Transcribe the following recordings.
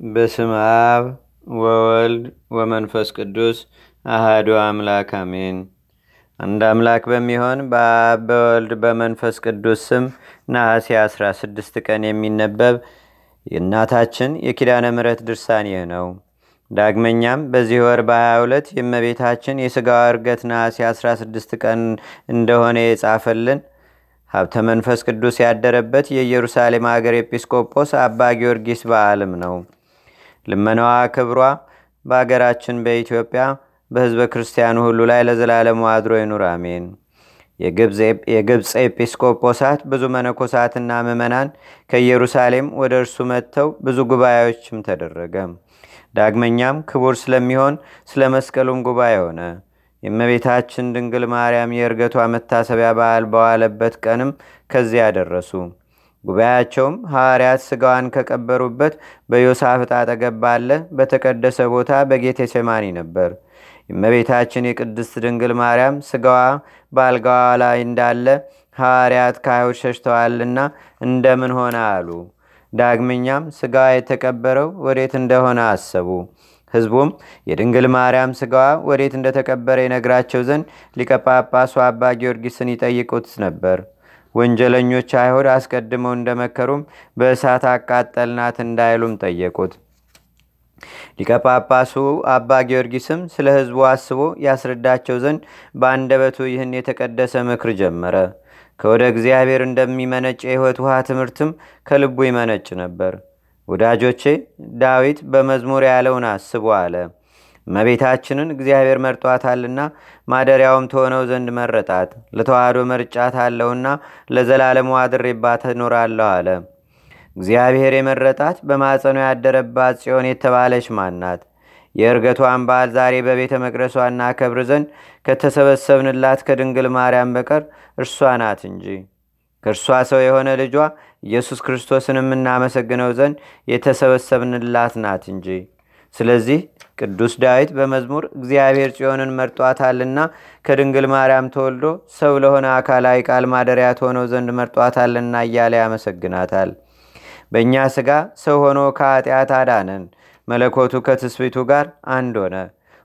በስም አብ ወወልድ ወመንፈስ ቅዱስ አህዱ አምላክ አሜን። አንድ አምላክ በሚሆን በአብ በወልድ በመንፈስ ቅዱስ ስም ነሐሴ 16 ቀን የሚነበብ የእናታችን የኪዳነ ምረት ድርሳን ይህ ነው። ዳግመኛም በዚህ ወር በ22 የእመቤታችን የሥጋዋ እርገት ነሐሴ 16 ቀን እንደሆነ የጻፈልን ሀብተ መንፈስ ቅዱስ ያደረበት የኢየሩሳሌም አገር ኤጲስቆጶስ አባ ጊዮርጊስ በዓልም ነው። ልመናዋ ክብሯ በአገራችን በኢትዮጵያ በሕዝበ ክርስቲያኑ ሁሉ ላይ ለዘላለሙ አድሮ ይኑር፣ አሜን። የግብፅ ኤጲስቆጶሳት ብዙ መነኮሳትና ምዕመናን ከኢየሩሳሌም ወደ እርሱ መጥተው ብዙ ጉባኤዎችም ተደረገ። ዳግመኛም ክቡር ስለሚሆን ስለ መስቀሉም ጉባኤ ሆነ። የእመቤታችን ድንግል ማርያም የእርገቷ መታሰቢያ በዓል በዋለበት ቀንም ከዚያ ደረሱ። ጉባኤያቸውም ሐዋርያት ሥጋዋን ከቀበሩበት በዮሳፍጥ አጠገብ ባለ በተቀደሰ ቦታ በጌቴ ሴማኒ ነበር። የእመቤታችን የቅድስት ድንግል ማርያም ሥጋዋ በአልጋዋ ላይ እንዳለ ሐዋርያት ከአይሁድ ሸሽተዋልና እንደምን ሆነ አሉ። ዳግመኛም ሥጋዋ የተቀበረው ወዴት እንደሆነ አሰቡ። ሕዝቡም የድንግል ማርያም ሥጋዋ ወዴት እንደተቀበረ ይነግራቸው ዘንድ ሊቀጳጳሱ አባ ጊዮርጊስን ይጠይቁት ነበር። ወንጀለኞች አይሁድ አስቀድመው እንደመከሩም በእሳት አቃጠልናት እንዳይሉም ጠየቁት። ሊቀጳጳሱ አባ ጊዮርጊስም ስለ ሕዝቡ አስቦ ያስረዳቸው ዘንድ በአንደበቱ ይህን የተቀደሰ ምክር ጀመረ። ከወደ እግዚአብሔር እንደሚመነጭ የሕይወት ውሃ ትምህርትም ከልቡ ይመነጭ ነበር። ወዳጆቼ ዳዊት በመዝሙር ያለውን አስቡ አለ። እመቤታችንን እግዚአብሔር መርጧታልና ማደሪያውም ትሆነው ዘንድ መረጣት። ለተዋህዶ መርጫት አለውና ለዘላለሙ አድሬባት እኖራለሁ አለ። እግዚአብሔር የመረጣት በማጸኖ ያደረባት ጽዮን የተባለች ማናት? የእርገቷን በዓል ዛሬ በቤተ መቅደሷ እናከብር ዘንድ ከተሰበሰብንላት ከድንግል ማርያም በቀር እርሷ ናት እንጂ ከእርሷ ሰው የሆነ ልጇ ኢየሱስ ክርስቶስን የምናመሰግነው ዘንድ የተሰበሰብንላት ናት እንጂ። ስለዚህ ቅዱስ ዳዊት በመዝሙር እግዚአብሔር ጽዮንን መርጧታልና ከድንግል ማርያም ተወልዶ ሰው ለሆነ አካላዊ ቃል ማደሪያ ትሆነው ዘንድ መርጧታልና እያለ ያመሰግናታል። በእኛ ሥጋ ሰው ሆኖ ከኃጢአት አዳነን። መለኮቱ ከትስቢቱ ጋር አንድ ሆነ።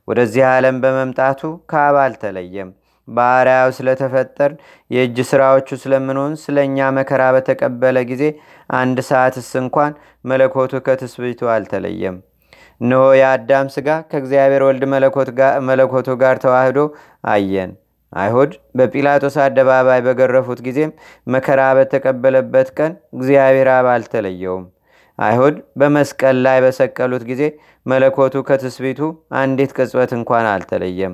ወደዚህ ዓለም በመምጣቱ ከአብ አልተለየም። በአርያው ስለተፈጠርን የእጅ ሥራዎቹ ስለምንሆን ስለ እኛ መከራ በተቀበለ ጊዜ አንድ ሰዓትስ እንኳን መለኮቱ ከትስቢቱ አልተለየም። እነሆ የአዳም ሥጋ ከእግዚአብሔር ወልድ መለኮቱ ጋር ተዋህዶ አየን። አይሁድ በጲላጦስ አደባባይ በገረፉት ጊዜም መከራ በተቀበለበት ቀን እግዚአብሔር አብ አልተለየውም። አይሁድ በመስቀል ላይ በሰቀሉት ጊዜ መለኮቱ ከትስቢቱ አንዲት ቅጽበት እንኳን አልተለየም።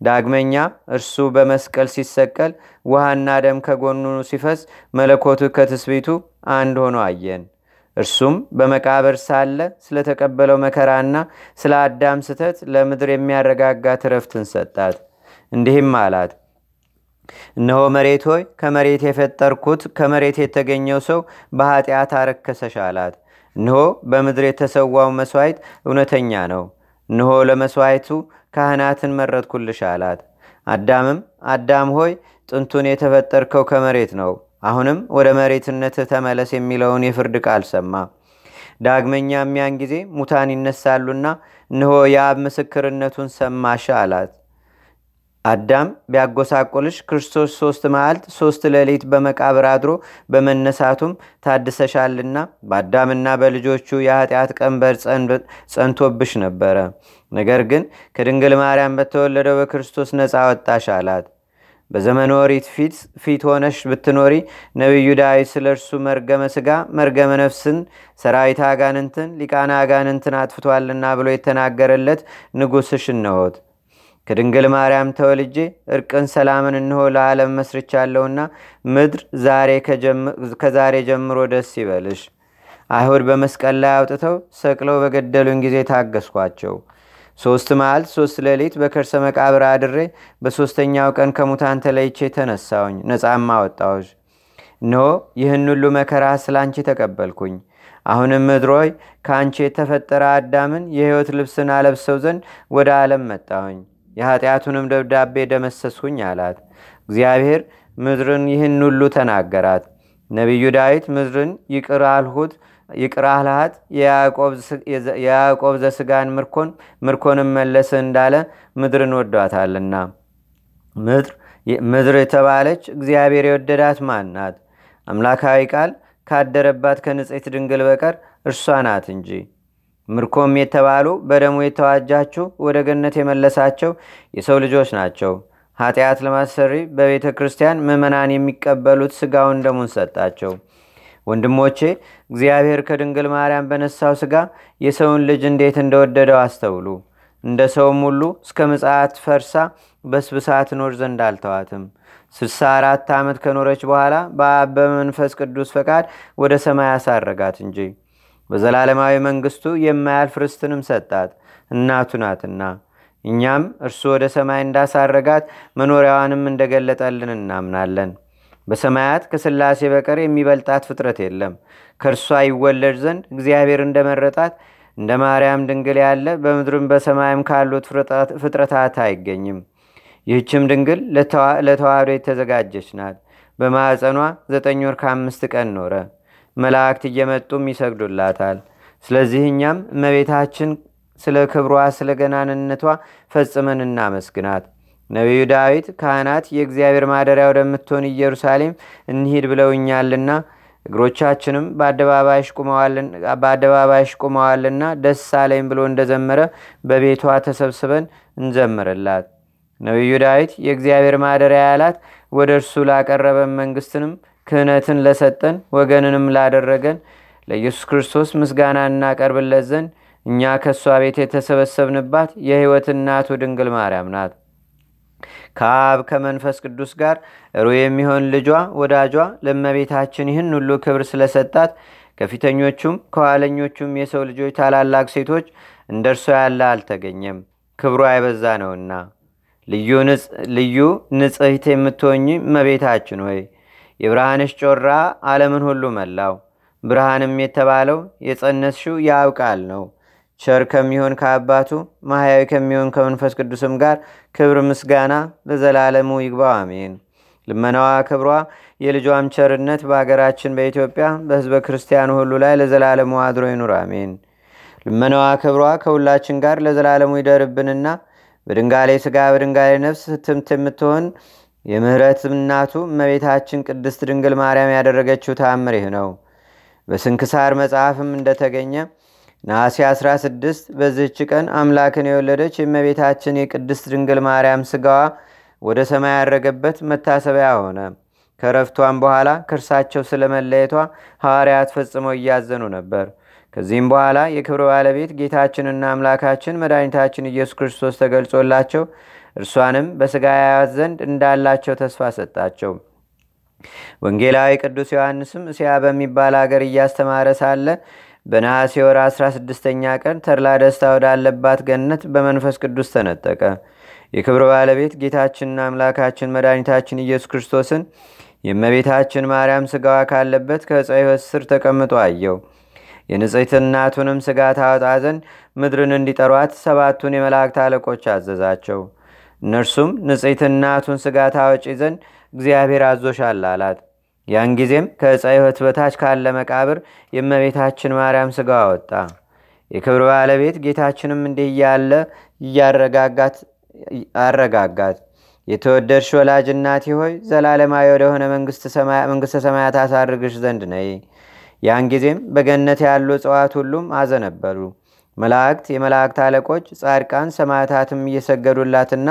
ዳግመኛ እርሱ በመስቀል ሲሰቀል ውሃና ደም ከጎኑ ሲፈስ መለኮቱ ከትስቢቱ አንድ ሆኖ አየን። እርሱም በመቃብር ሳለ ስለተቀበለው መከራና ስለ አዳም ስተት ለምድር የሚያረጋጋት ረፍትን ሰጣት። እንዲህም አላት፣ እነሆ መሬት ሆይ ከመሬት የፈጠርኩት ከመሬት የተገኘው ሰው በኃጢአት አረከሰሽ አላት። እነሆ በምድር የተሰዋው መስዋዕት እውነተኛ ነው። እነሆ ለመስዋዕቱ ካህናትን መረጥኩልሽ አላት። አዳምም አዳም ሆይ ጥንቱን የተፈጠርከው ከመሬት ነው አሁንም ወደ መሬትነት ተመለስ የሚለውን የፍርድ ቃል ሰማ። ዳግመኛም ያን ጊዜ ሙታን ይነሳሉና እንሆ የአብ ምስክርነቱን ሰማሽ አላት። አዳም ቢያጎሳቆልሽ ክርስቶስ ሶስት መዓልት ሶስት ሌሊት በመቃብር አድሮ በመነሳቱም ታድሰሻልና በአዳምና በልጆቹ የኃጢአት ቀንበር ጸንቶብሽ ነበረ። ነገር ግን ከድንግል ማርያም በተወለደው በክርስቶስ ነፃ ወጣሽ አላት። በዘመነ ኦሪት ፊት ሆነሽ ብትኖሪ ነቢዩ ዳዊት ስለ እርሱ መርገመ ሥጋ መርገመ ነፍስን ሰራዊት አጋንንትን ሊቃና አጋንንትን አጥፍቷልና ብሎ የተናገረለት ንጉሥሽ እንሆት። ከድንግል ማርያም ተወልጄ እርቅን ሰላምን እንሆ ለዓለም መስርቻለሁና ምድር ከዛሬ ጀምሮ ደስ ይበልሽ። አይሁድ በመስቀል ላይ አውጥተው ሰቅለው በገደሉን ጊዜ ታገስኳቸው። ሶስት መዓልት ሶስት ሌሊት በከርሰ መቃብር አድሬ በሦስተኛው ቀን ከሙታን ተለይቼ ተነሳውኝ ነፃማ ወጣዎች። እነሆ ይህን ሁሉ መከራ ስለ አንቺ ተቀበልኩኝ። አሁንም ምድሮይ ከአንቺ የተፈጠረ አዳምን የሕይወት ልብስን አለብሰው ዘንድ ወደ ዓለም መጣሁኝ። የኃጢአቱንም ደብዳቤ ደመሰስሁኝ አላት። እግዚአብሔር ምድርን ይህን ሁሉ ተናገራት። ነቢዩ ዳዊት ምድርን ይቅር አልሁት ይቅር አልሃት የያዕቆብ ዘስጋን ምርኮን ምርኮንም መለስ እንዳለ ምድርን ወዷታልና ምድር የተባለች እግዚአብሔር የወደዳት ማን ናት? አምላካዊ ቃል ካደረባት ከንጽሕት ድንግል በቀር እርሷ ናት እንጂ። ምርኮም የተባሉ በደሙ የተዋጃችሁ ወደ ገነት የመለሳቸው የሰው ልጆች ናቸው። ኃጢአት ለማሰሪ በቤተ ክርስቲያን ምዕመናን የሚቀበሉት ስጋውን ደሙን ሰጣቸው። ወንድሞቼ እግዚአብሔር ከድንግል ማርያም በነሳው ስጋ የሰውን ልጅ እንዴት እንደወደደው አስተውሉ። እንደ ሰውም ሁሉ እስከ ምጽአት ፈርሳ በስብሳ ትኖር ዘንድ አልተዋትም። ስልሳ አራት ዓመት ከኖረች በኋላ በአብ በመንፈስ ቅዱስ ፈቃድ ወደ ሰማይ አሳረጋት እንጂ በዘላለማዊ መንግስቱ የማያልፍ ርስትንም ሰጣት፣ እናቱ ናትና። እኛም እርሱ ወደ ሰማይ እንዳሳረጋት መኖሪያዋንም እንደገለጠልን እናምናለን። በሰማያት ከስላሴ በቀር የሚበልጣት ፍጥረት የለም። ከእርሷ ይወለድ ዘንድ እግዚአብሔር እንደመረጣት እንደ ማርያም ድንግል ያለ በምድርም በሰማይም ካሉት ፍጥረታት አይገኝም። ይህችም ድንግል ለተዋህዶ የተዘጋጀች ናት። በማዕፀኗ ዘጠኝ ወር ከአምስት ቀን ኖረ። መላእክት እየመጡም ይሰግዱላታል። ስለዚህ እኛም እመቤታችን ስለ ክብሯ ስለ ገናንነቷ ፈጽመን እናመስግናት። ነቢዩ ዳዊት ካህናት የእግዚአብሔር ማደሪያ ወደምትሆን ኢየሩሳሌም እንሂድ ብለውኛልና እግሮቻችንም በአደባባይሽ ቁመዋልና ደስ አለኝ ብሎ እንደዘመረ በቤቷ ተሰብስበን እንዘምርላት። ነቢዩ ዳዊት የእግዚአብሔር ማደሪያ ያላት ወደ እርሱ ላቀረበን መንግስትንም ክህነትን ለሰጠን ወገንንም ላደረገን ለኢየሱስ ክርስቶስ ምስጋና እናቀርብለት ዘንድ እኛ ከእሷ ቤት የተሰበሰብንባት የሕይወት እናቱ ድንግል ማርያም ናት። ከአብ ከመንፈስ ቅዱስ ጋር ሩ የሚሆን ልጇ ወዳጇ ለመቤታችን ይህን ሁሉ ክብር ስለሰጣት ከፊተኞቹም ከኋለኞቹም የሰው ልጆች ታላላቅ ሴቶች እንደ እርሷ ያለ አልተገኘም፣ ክብሯ የበዛ ነውና። ልዩ ንጽሕት የምትሆኝ እመቤታችን ሆይ የብርሃንሽ ጮራ ዓለምን ሁሉ መላው። ብርሃንም የተባለው የጸነስሽው የአብ ቃል ነው። ቸር ከሚሆን ከአባቱ ማህያዊ ከሚሆን ከመንፈስ ቅዱስም ጋር ክብር ምስጋና ለዘላለሙ ይግባው፣ አሜን። ልመናዋ ክብሯ የልጇም ቸርነት በአገራችን በኢትዮጵያ በሕዝበ ክርስቲያኑ ሁሉ ላይ ለዘላለሙ አድሮ ይኑር፣ አሜን። ልመናዋ ክብሯ ከሁላችን ጋር ለዘላለሙ ይደርብንና በድንጋሌ ሥጋ በድንጋሌ ነፍስ ትምት የምትሆን የምህረት እናቱ እመቤታችን ቅድስት ድንግል ማርያም ያደረገችው ተአምር ይህ ነው። በስንክሳር መጽሐፍም እንደተገኘ ነሐሴ 16 በዚህች ቀን አምላክን የወለደች የእመቤታችን የቅድስት ድንግል ማርያም ስጋዋ ወደ ሰማይ ያረገበት መታሰቢያ ሆነ። ከረፍቷን በኋላ ከእርሳቸው ስለመለየቷ ሐዋርያት ፈጽመው እያዘኑ ነበር። ከዚህም በኋላ የክብር ባለቤት ጌታችንና አምላካችን መድኃኒታችን ኢየሱስ ክርስቶስ ተገልጾላቸው እርሷንም በሥጋ ያያት ዘንድ እንዳላቸው ተስፋ ሰጣቸው። ወንጌላዊ ቅዱስ ዮሐንስም እስያ በሚባል አገር እያስተማረ ሳለ በነሐሴ ወር 16ኛ ቀን ተድላ ደስታ ወዳለባት ገነት በመንፈስ ቅዱስ ተነጠቀ። የክብር ባለቤት ጌታችንና አምላካችን መድኃኒታችን ኢየሱስ ክርስቶስን የእመቤታችን ማርያም ስጋዋ ካለበት ከዕፀ ሕይወት ስር ተቀምጦ አየው። የንጽሕት እናቱንም ስጋ ታወጣ ዘንድ ምድርን እንዲጠሯት ሰባቱን የመላእክት አለቆች አዘዛቸው። እነርሱም ንጽሕት እናቱን ስጋ ታወጪ ዘንድ እግዚአብሔር አዞሻል አላት። ያን ጊዜም ከዕፀ ሕይወት በታች ካለ መቃብር የእመቤታችን ማርያም ስጋ ወጣ። የክብር ባለቤት ጌታችንም እንዲህ እያለ እያረጋጋት አረጋጋት። የተወደድሽ ወላጅ እናቴ ሆይ ዘላለማዊ ወደሆነ መንግሥተ ሰማያት አሳርግሽ ዘንድ ነይ። ያን ጊዜም በገነት ያሉ እጽዋት ሁሉም አዘነበሉ። መላእክት፣ የመላእክት አለቆች፣ ጻድቃን፣ ሰማዕታትም እየሰገዱላትና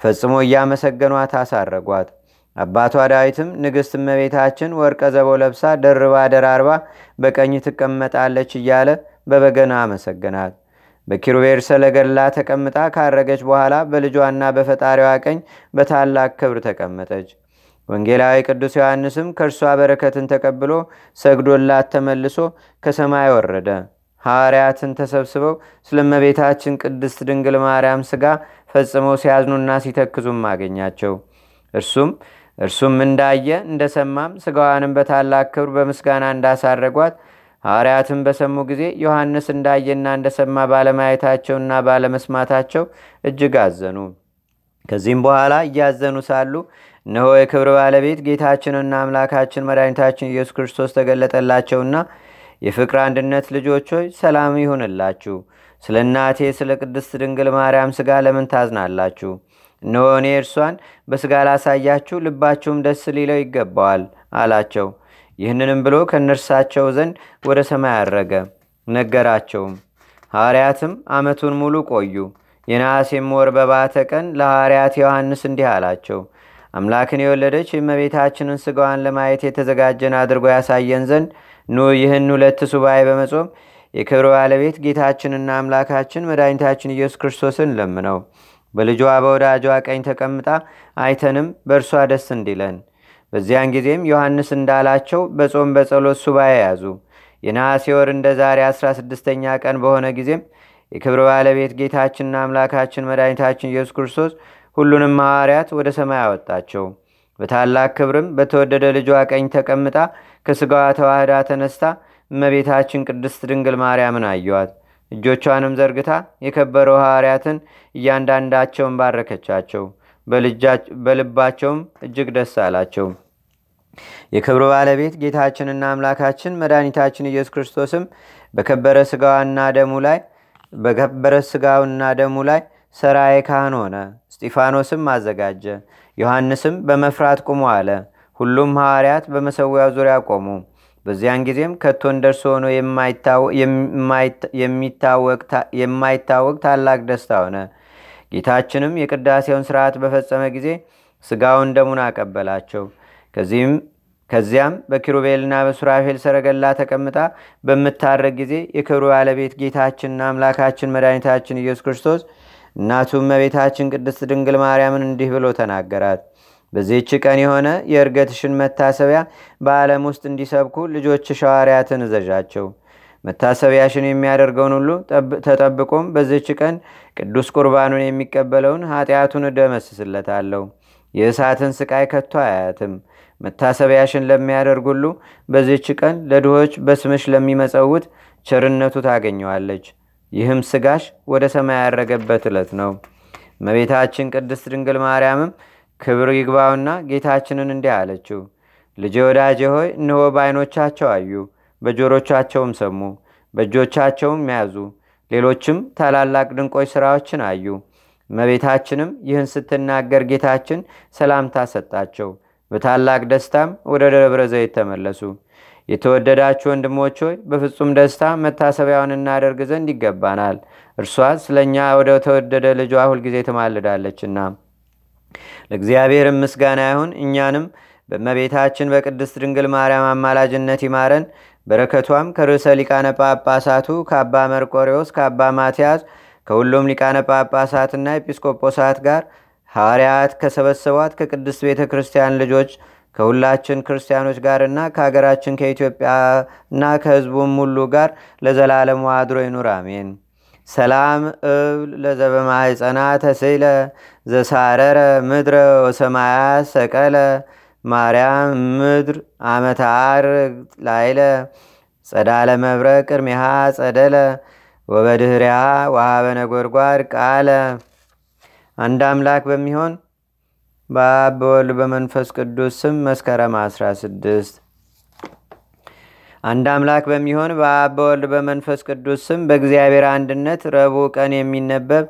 ፈጽሞ እያመሰገኗት አሳረጓት። አባቷ ዳዊትም ንግሥት እመቤታችን ወርቀ ዘቦ ለብሳ ደርባ ደራርባ በቀኝ ትቀመጣለች እያለ በበገና አመሰገናት። በኪሩቤር ሰለገላ ተቀምጣ ካረገች በኋላ በልጇና በፈጣሪዋ ቀኝ በታላቅ ክብር ተቀመጠች። ወንጌላዊ ቅዱስ ዮሐንስም ከእርሷ በረከትን ተቀብሎ ሰግዶላት ተመልሶ ከሰማይ ወረደ። ሐዋርያትን ተሰብስበው ስለ እመቤታችን ቅድስት ድንግል ማርያም ሥጋ ፈጽመው ሲያዝኑና ሲተክዙም አገኛቸው። እርሱም እርሱም እንዳየ እንደሰማም ሥጋዋንም በታላቅ ክብር በምስጋና እንዳሳረጓት ሐዋርያትም በሰሙ ጊዜ ዮሐንስ እንዳየና እንደሰማ ባለማየታቸውና ባለመስማታቸው እጅግ አዘኑ። ከዚህም በኋላ እያዘኑ ሳሉ እነሆ የክብር ባለቤት ጌታችንና አምላካችን መድኃኒታችን ኢየሱስ ክርስቶስ ተገለጠላቸውና የፍቅር አንድነት ልጆች ሆይ ሰላም ይሁንላችሁ። ስለ እናቴ ስለ ቅድስት ድንግል ማርያም ሥጋ ለምን ታዝናላችሁ? እነሆ እኔ እርሷን በሥጋ ላሳያችሁ፣ ልባችሁም ደስ ሊለው ይገባዋል አላቸው። ይህንንም ብሎ ከእነርሳቸው ዘንድ ወደ ሰማይ አረገ። ነገራቸውም። ሐዋርያትም ዓመቱን ሙሉ ቆዩ። የነሐሴም ወር በባተ ቀን ለሐዋርያት ዮሐንስ እንዲህ አላቸው። አምላክን የወለደች የእመቤታችንን ሥጋዋን ለማየት የተዘጋጀን አድርጎ ያሳየን ዘንድ ኑ ይህን ሁለት ሱባኤ በመጾም የክብር ባለቤት ጌታችንና አምላካችን መድኃኒታችን ኢየሱስ ክርስቶስን ለምነው በልጇ በወዳጇ ቀኝ ተቀምጣ አይተንም በእርሷ ደስ እንዲለን። በዚያን ጊዜም ዮሐንስ እንዳላቸው በጾም በጸሎት ሱባኤ ያዙ። የነሐሴ ወር እንደ ዛሬ 16ኛ ቀን በሆነ ጊዜም የክብር ባለቤት ጌታችንና አምላካችን መድኃኒታችን ኢየሱስ ክርስቶስ ሁሉንም ሐዋርያት ወደ ሰማይ አወጣቸው። በታላቅ ክብርም በተወደደ ልጇ ቀኝ ተቀምጣ ከሥጋዋ ተዋህዳ ተነስታ እመቤታችን ቅድስት ድንግል ማርያምን አየዋት። እጆቿንም ዘርግታ የከበረው ሐዋርያትን እያንዳንዳቸውን ባረከቻቸው። በልባቸውም እጅግ ደስ አላቸው። የክብሩ ባለቤት ጌታችንና አምላካችን መድኃኒታችን ኢየሱስ ክርስቶስም በከበረ ስጋዋና ደሙ ላይ በከበረ ስጋውና ደሙ ላይ ሰራዬ ካህን ሆነ። እስጢፋኖስም አዘጋጀ። ዮሐንስም በመፍራት ቁሞ አለ። ሁሉም ሐዋርያት በመሰዊያው ዙሪያ ቆሙ። በዚያን ጊዜም ከቶ እንደርሱ ሆኖ የማይታወቅ ታላቅ ደስታ ሆነ። ጌታችንም የቅዳሴውን ስርዓት በፈጸመ ጊዜ ስጋውን ደሙን አቀበላቸው። ከዚያም በኪሩቤልና በሱራፌል ሰረገላ ተቀምጣ በምታረግ ጊዜ የክብሩ ባለቤት ጌታችንና አምላካችን መድኃኒታችን ኢየሱስ ክርስቶስ እናቱ እመቤታችን ቅድስት ድንግል ማርያምን እንዲህ ብሎ ተናገራት። በዚህች ቀን የሆነ የእርገትሽን መታሰቢያ በዓለም ውስጥ እንዲሰብኩ ልጆች ሐዋርያትን እዘዣቸው። መታሰቢያሽን የሚያደርገውን ሁሉ ተጠብቆም በዚህች ቀን ቅዱስ ቁርባኑን የሚቀበለውን ኃጢአቱን እደመስስለታለሁ። የእሳትን ስቃይ ከቶ አያትም። መታሰቢያሽን ለሚያደርግ ሁሉ በዚህች ቀን ለድሆች በስምሽ ለሚመጸውት ቸርነቱ ታገኘዋለች። ይህም ስጋሽ ወደ ሰማይ ያረገበት ዕለት ነው። እመቤታችን ቅድስት ድንግል ማርያምም ክብር ይግባውና ጌታችንን እንዲህ አለችው። ልጄ ወዳጄ ሆይ እነሆ በዓይኖቻቸው አዩ፣ በጆሮቻቸውም ሰሙ፣ በእጆቻቸውም ያዙ። ሌሎችም ታላላቅ ድንቆች ሥራዎችን አዩ። እመቤታችንም ይህን ስትናገር ጌታችን ሰላምታ ሰጣቸው። በታላቅ ደስታም ወደ ደብረ ዘይት ተመለሱ። የተወደዳችሁ ወንድሞች ሆይ በፍጹም ደስታ መታሰቢያውን እናደርግ ዘንድ ይገባናል። እርሷ ስለ እኛ ወደ ተወደደ ልጇ ሁልጊዜ ትማልዳለችና። ለእግዚአብሔርም ምስጋና ይሁን። እኛንም በእመቤታችን በቅድስት ድንግል ማርያም አማላጅነት ይማረን። በረከቷም ከርዕሰ ሊቃነ ጳጳሳቱ ከአባ መርቆሬዎስ ከአባ ማትያስ ከሁሉም ሊቃነ ጳጳሳትና ኤጲስቆጶሳት ጋር ሐዋርያት ከሰበሰቧት ከቅድስት ቤተ ክርስቲያን ልጆች ከሁላችን ክርስቲያኖች ጋርና ከሀገራችን ከኢትዮጵያና ከሕዝቡም ሁሉ ጋር ለዘላለሙ አድሮ ይኑር፣ አሜን። ሰላም እብል ለዘበማሕፀና ተስለ ዘሳረረ ምድረ ወሰማያ ሰቀለ ማርያም ምድር አመታር ላይለ ጸዳለ መብረቅ ቅድሚሃ ጸደለ ወበድህሪያ ዋሃበ ነጎድጓድ ቃለ። አንድ አምላክ በሚሆን በአብ በወልድ በመንፈስ ቅዱስ ስም መስከረም 16 አንድ አምላክ በሚሆን በአብ በወልድ በመንፈስ ቅዱስ ስም በእግዚአብሔር አንድነት ረቡዕ ቀን የሚነበብ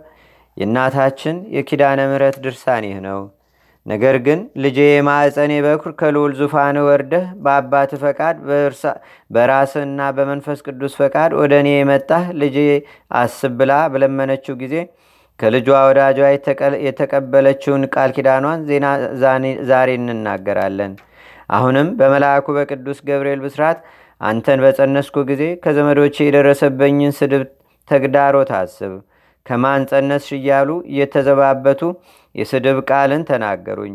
የእናታችን የኪዳነ ምሕረት ድርሳን ይህ ነው። ነገር ግን ልጄ የማዕፀኔ በኩር ከልዑል ዙፋን ወርደህ በአባት ፈቃድ በራስህና በመንፈስ ቅዱስ ፈቃድ ወደ እኔ የመጣህ ልጄ አስብ ብላ በለመነችው ጊዜ ከልጇ ወዳጇ የተቀበለችውን ቃል ኪዳኗን ዜና ዛሬ እንናገራለን። አሁንም በመልአኩ በቅዱስ ገብርኤል ብስራት አንተን በጸነስኩ ጊዜ ከዘመዶቼ የደረሰበኝን ስድብ ተግዳሮት አስብ። ከማን ጸነስሽ እያሉ እየተዘባበቱ የስድብ ቃልን ተናገሩኝ።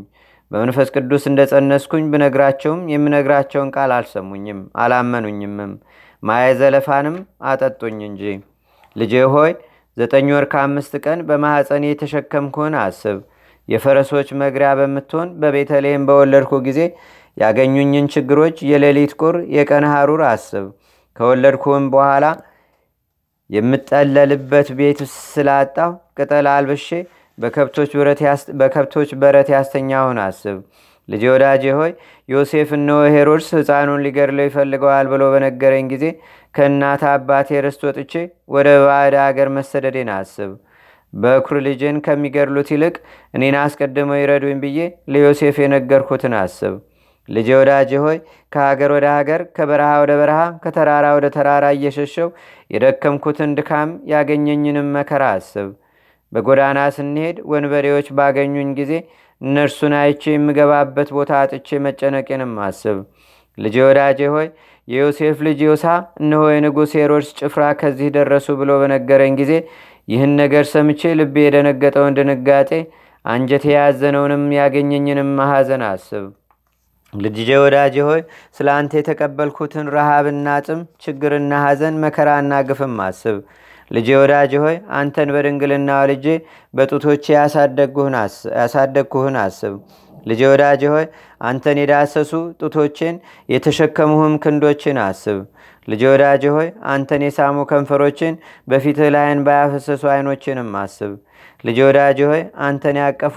በመንፈስ ቅዱስ እንደ ጸነስኩኝ ብነግራቸውም የምነግራቸውን ቃል አልሰሙኝም፣ አላመኑኝምም። ማየ ዘለፋንም አጠጡኝ እንጂ። ልጄ ሆይ ዘጠኝ ወር ከአምስት ቀን በማኅፀኔ የተሸከምኩህን አስብ። የፈረሶች መግሪያ በምትሆን በቤተልሔም በወለድኩ ጊዜ ያገኙኝን ችግሮች የሌሊት ቁር የቀን ሐሩር አስብ። ከወለድኩህም በኋላ የምጠለልበት ቤት ስላጣሁ ቅጠል አልብሼ በከብቶች በረት ያስተኛሁን አስብ። ልጄ ወዳጄ ሆይ ዮሴፍ እነሆ ሄሮድስ ሕፃኑን ሊገድለው ይፈልገዋል ብሎ በነገረኝ ጊዜ ከእናት አባቴ ርስት ወጥቼ ወደ ባዕድ አገር መሰደዴን አስብ። በኩር ልጅን ከሚገድሉት ይልቅ እኔን አስቀድመው ይረዱኝ ብዬ ለዮሴፍ የነገርኩትን አስብ። ልጄ ወዳጄ ሆይ ከሀገር ወደ ሀገር ከበረሃ ወደ በረሃ ከተራራ ወደ ተራራ እየሸሸው የደከምኩትን ድካም ያገኘኝንም መከራ አስብ። በጎዳና ስንሄድ ወንበዴዎች ባገኙኝ ጊዜ እነርሱን አይቼ የምገባበት ቦታ አጥቼ መጨነቄንም አስብ። ልጄ ወዳጄ ሆይ የዮሴፍ ልጅ ዮሳ እነሆ የንጉሥ ሄሮድስ ጭፍራ ከዚህ ደረሱ ብሎ በነገረኝ ጊዜ ይህን ነገር ሰምቼ ልቤ የደነገጠውን ድንጋጤ አንጀት የያዘነውንም ያገኘኝንም ማሐዘን አስብ። ልጅጄ ወዳጄ ሆይ ስለ አንተ የተቀበልኩትን ረሃብና ጥም፣ ችግርና ሐዘን፣ መከራና ግፍም አስብ። ልጄ ወዳጄ ሆይ አንተን በድንግልና ልጄ በጡቶቼ ያሳደግኩህን አስብ። ልጄ ወዳጄ ሆይ አንተን የዳሰሱ ጡቶቼን የተሸከሙህም ክንዶችን አስብ። ልጄ ወዳጄ ሆይ አንተን የሳሙ ከንፈሮችን በፊትህ ላይን ባያፈሰሱ አይኖችንም አስብ። ልጄ ወዳጄ ሆይ አንተን ያቀፉ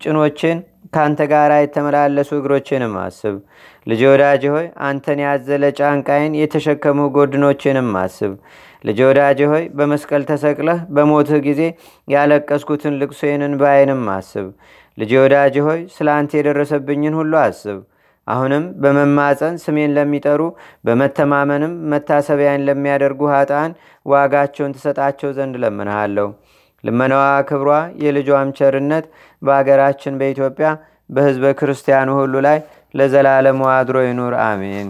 ጭኖችን ከአንተ ጋር የተመላለሱ እግሮችንም አስብ። ልጄ ወዳጄ ሆይ አንተን ያዘለ ጫንቃይን የተሸከሙ ጎድኖችንም አስብ። ልጄ ወዳጄ ሆይ በመስቀል ተሰቅለህ በሞትህ ጊዜ ያለቀስኩትን ልቅሶዬንን ባይንም አስብ። ልጄ ወዳጄ ሆይ ስለ አንተ የደረሰብኝን ሁሉ አስብ። አሁንም በመማፀን ስሜን ለሚጠሩ በመተማመንም መታሰቢያን ለሚያደርጉ ኃጣን ዋጋቸውን ትሰጣቸው ዘንድ ለምንሃለሁ። ልመናዋ ክብሯ የልጇም ቸርነት በአገራችን በኢትዮጵያ በሕዝበ ክርስቲያኑ ሁሉ ላይ ለዘላለሙ አድሮ ይኑር፣ አሜን።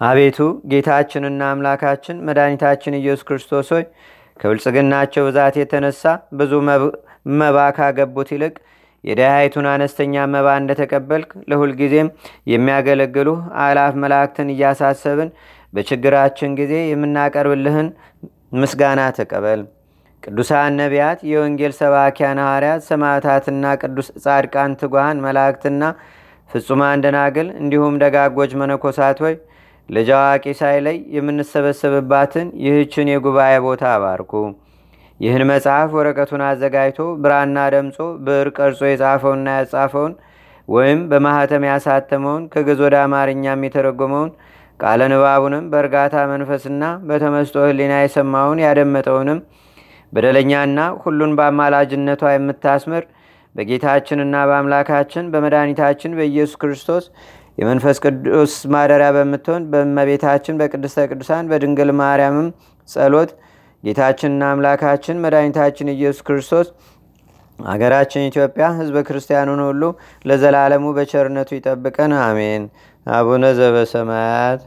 አቤቱ ጌታችንና አምላካችን መድኃኒታችን ኢየሱስ ክርስቶስ ሆይ ከብልጽግናቸው ብዛት የተነሳ ብዙ መባ ካገቡት ይልቅ የደሃይቱን አነስተኛ መባ እንደተቀበልክ ለሁልጊዜም የሚያገለግሉ አላፍ መላእክትን እያሳሰብን በችግራችን ጊዜ የምናቀርብልህን ምስጋና ተቀበል። ቅዱሳን ነቢያት፣ የወንጌል ሰባኪያን ሐዋርያት፣ ሰማዕታትና ቅዱስ ጻድቃን፣ ትጉሃን መላእክትና ፍጹማን ደናግል እንዲሁም ደጋጎች መነኮሳት ሆይ ልጅ አዋቂ ሳይለይ የምንሰበሰብባትን ይህችን የጉባኤ ቦታ አባርኩ። ይህን መጽሐፍ ወረቀቱን አዘጋጅቶ ብራና ደምጾ ብዕር ቀርጾ የጻፈውና ያጻፈውን ወይም በማኅተም ያሳተመውን ከግዕዝ ወደ አማርኛም የተረጎመውን ቃለ ንባቡንም በእርጋታ መንፈስና በተመስጦ ሕሊና የሰማውን ያደመጠውንም በደለኛና ሁሉን በአማላጅነቷ የምታስምር በጌታችንና በአምላካችን በመድኃኒታችን በኢየሱስ ክርስቶስ የመንፈስ ቅዱስ ማደሪያ በምትሆን በእመቤታችን በቅድስተ ቅዱሳን በድንግል ማርያምም ጸሎት ጌታችንና አምላካችን መድኃኒታችን ኢየሱስ ክርስቶስ አገራችን ኢትዮጵያ ሕዝበ ክርስቲያኑን ሁሉ ለዘላለሙ በቸርነቱ ይጠብቀን፣ አሜን። አቡነ ዘበሰማያት